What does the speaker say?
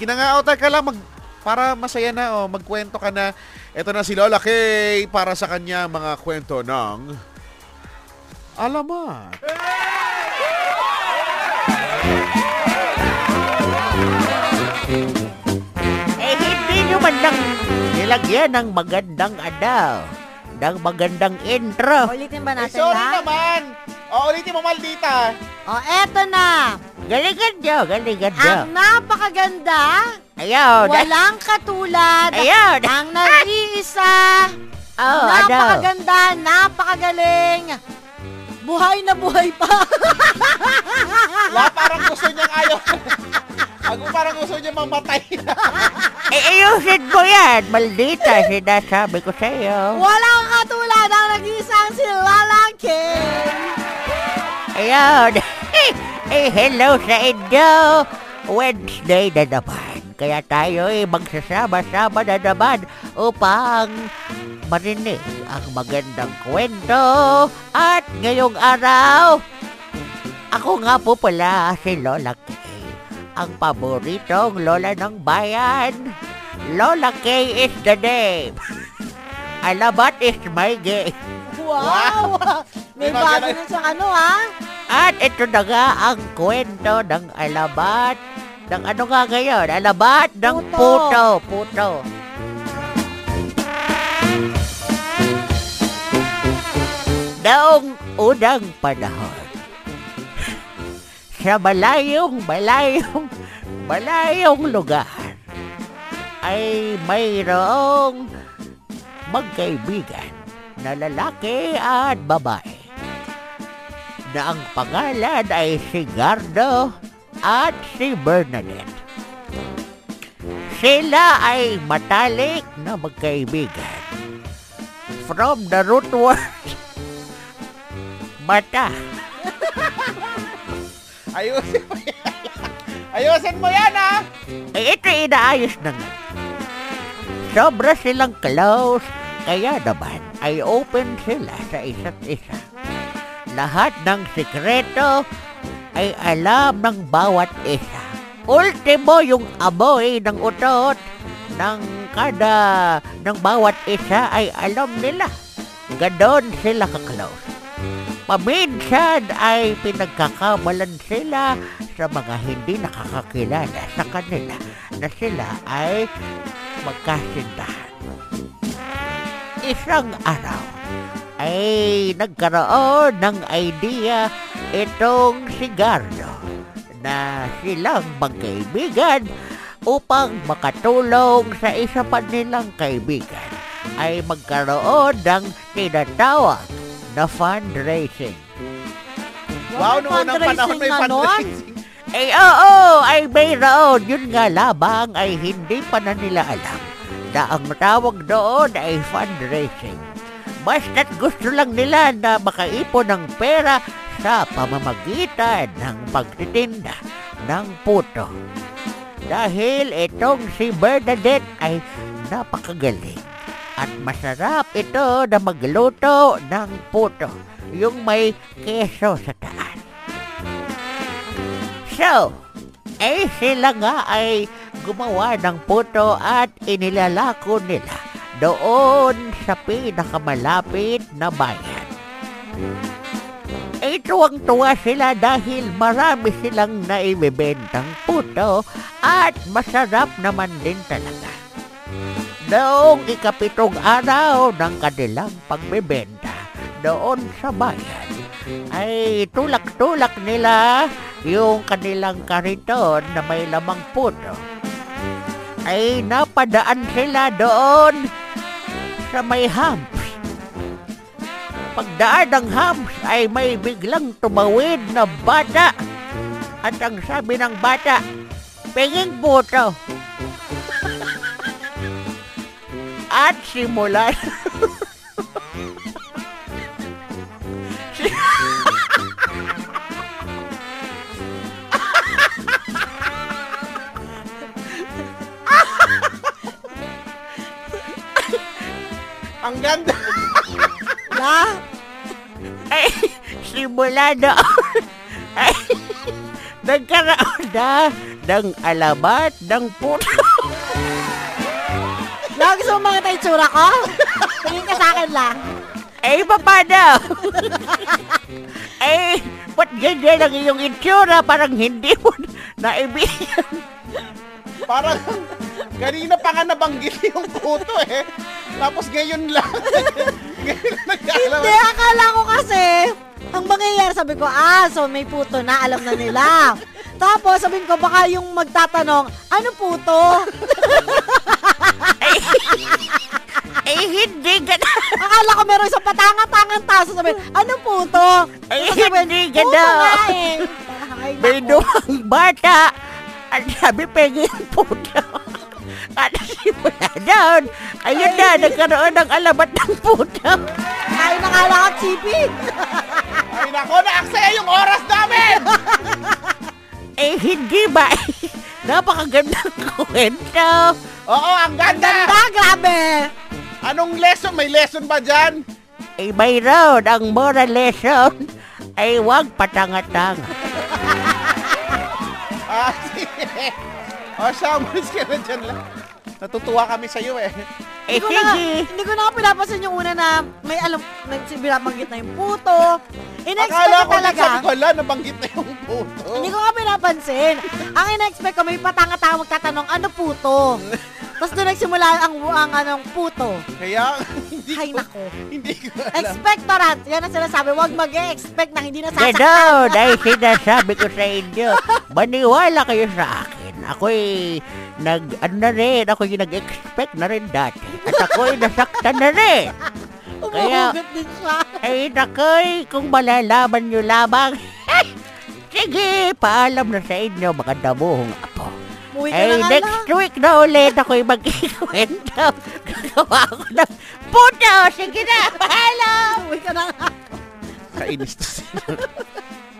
ginangaotan ka lang mag, para masaya na o magkwento ka na. Ito na si Lola Kay para sa kanya mga kwento ng alamat. Eh, hindi nyo man lang nilagyan ng magandang ano, ng magandang intro. Ulitin ba Eh, natin sorry lahat? naman. O, ulitin mo, maldita. O, eto na. Galingan nyo, galingan nyo. Ang napakaganda, Ayaw, na- walang katulad, ayaw. na- ang nag-iisa, Oh, ano? napakaganda, napakagaling, buhay na buhay pa. La, parang gusto niyang ayaw. Ako parang gusto niya mamatay. Eh, ayusin mo yan, maldita, sinasabi ko sa'yo. walang katulad ang nag-iisang si Lala King. Ayun. Eh, hello sa inyo. Wednesday na naman. Kaya tayo ay magsasama-sama na naman upang marinig ang magandang kwento. At ngayong araw, ako nga po pala si Lola Kay. Ang paboritong Lola ng bayan. Lola Kay is the name. Alabat is my game. Wow! May May bago na siyang ano ha? At ito na nga ang kwento ng alabat. Ng ano nga ngayon? Alabat ng puto. Puto. Noong unang panahon, sa malayong, malayong, malayong lugar, ay mayroong magkaibigan na lalaki at babae na ang pangalan ay si Gardo at si Bernadette. Sila ay matalik na magkaibigan. From the root word, mata. Ayusin mo yan. Ayusin mo yan, ha? Eh, ito inaayos na nga. Sobra silang close, kaya naman ay open sila sa isa't isa. Lahat ng sikreto ay alam ng bawat isa. Ultimo yung amoy ng utot ng kada ng bawat isa ay alam nila. Ganon sila ka-close. Paminsan ay pinagkakamalan sila sa mga hindi nakakakilala sa kanila na sila ay magkasintahan. Isang araw ay nagkaroon ng idea itong si Gardo na silang magkaibigan upang makatulong sa isa pa nilang kaibigan ay magkaroon ng tinatawag na fundraising. Wow, noong unang panahon may Fundraising fundraising. Eh oo, ay mayroon. Yun nga labang ay hindi pa na nila alam na ang tawag doon ay fundraising. Basta't gusto lang nila na makaipon ng pera sa pamamagitan ng pagtitinda ng puto. Dahil itong si Bernadette ay napakagaling at masarap ito na magluto ng puto, yung may keso sa taas. So, eh sila nga ay gumawa ng puto at inilalako nila doon sa pinakamalapit na bayan. Eh tuwang-tuwa sila dahil marami silang naibibentang puto at masarap naman din talaga. Noong ikapitong araw ng kanilang pagbebenta doon sa bayan, ay tulak-tulak nila yung kanilang kariton na may lamang puto. Ay napadaan sila doon sa may humps. Pagdaan ng humps ay may biglang tumawid na bata. At ang sabi ng bata, pinging puto. At simulan La, ay simula doon ay nagkaroon na ng alamat ng puto. Lang gusto mo makita yung tsura ko? Tingin ka sa akin lang. Eh, paano? eh, ba't ganyan ang iyong itsura? Parang hindi mo naibigan. Parang kanina pa nga nabanggit yung puto eh. Tapos ngayon lang. Hindi, akala ko kasi, ang mangyayari, sabi ko, ah, so may puto na, alam na nila. Tapos, sabi ko, baka yung magtatanong, ano puto? Eh, hindi ganun. Akala ko meron isang patangan-tangan tao. So, sabi, ano puto? Ay, So, hindi puto ganun. nga eh. Ay, May duwang bata. At sabi, yung puto. At simula doon, ayun na, nagkaroon ng alamat ng puto. Ay, nakala ko chippy. Ay nako, naaksaya yung oras namin! Eh, hindi ba? Napakagandang kwento. Oo, ang ganda! Ganda, grabe. Anong lesson? May lesson ba dyan? Eh, mayroon ang moral lesson ay huwag patanga-tanga. Ah, sige. O, Shamus ka na dyan lang. Natutuwa kami sa'yo eh. Eh, Hindi ko na, hindi ko na nga pinapansin yung una na may alam, nagsibirabanggit na yung puto. In-expect Akala ko ko talaga. sabi ko, ala, nabanggit na yung puto. Hindi ko nga pinapansin. Ang in-expect ko, may patanga-tanga magtatanong, ano puto? Tapos doon nagsimula ang, ang anong puto. Kaya, hindi Ay, ko, nako. hindi ko alam. Expectorant. Yan ang sinasabi. Huwag mag-expect na hindi nasasaktan. Ganon ay sinasabi ko sa inyo. Maniwala kayo sa akin. Ako'y nag, ano na rin, ako'y nag-expect na rin dati. At ako'y nasaktan na rin. Kaya- din siya. Ay, nakoy, kung malalaman nyo lamang. Sige, paalam na sa inyo, mga damuhong apo. Muwi ka Ay, na nga next lang. week na ulit ako'y mag-ikwento. Gagawa ako ng puto. Sige na, paalam! Uwi ka na nga. Kainis to sila.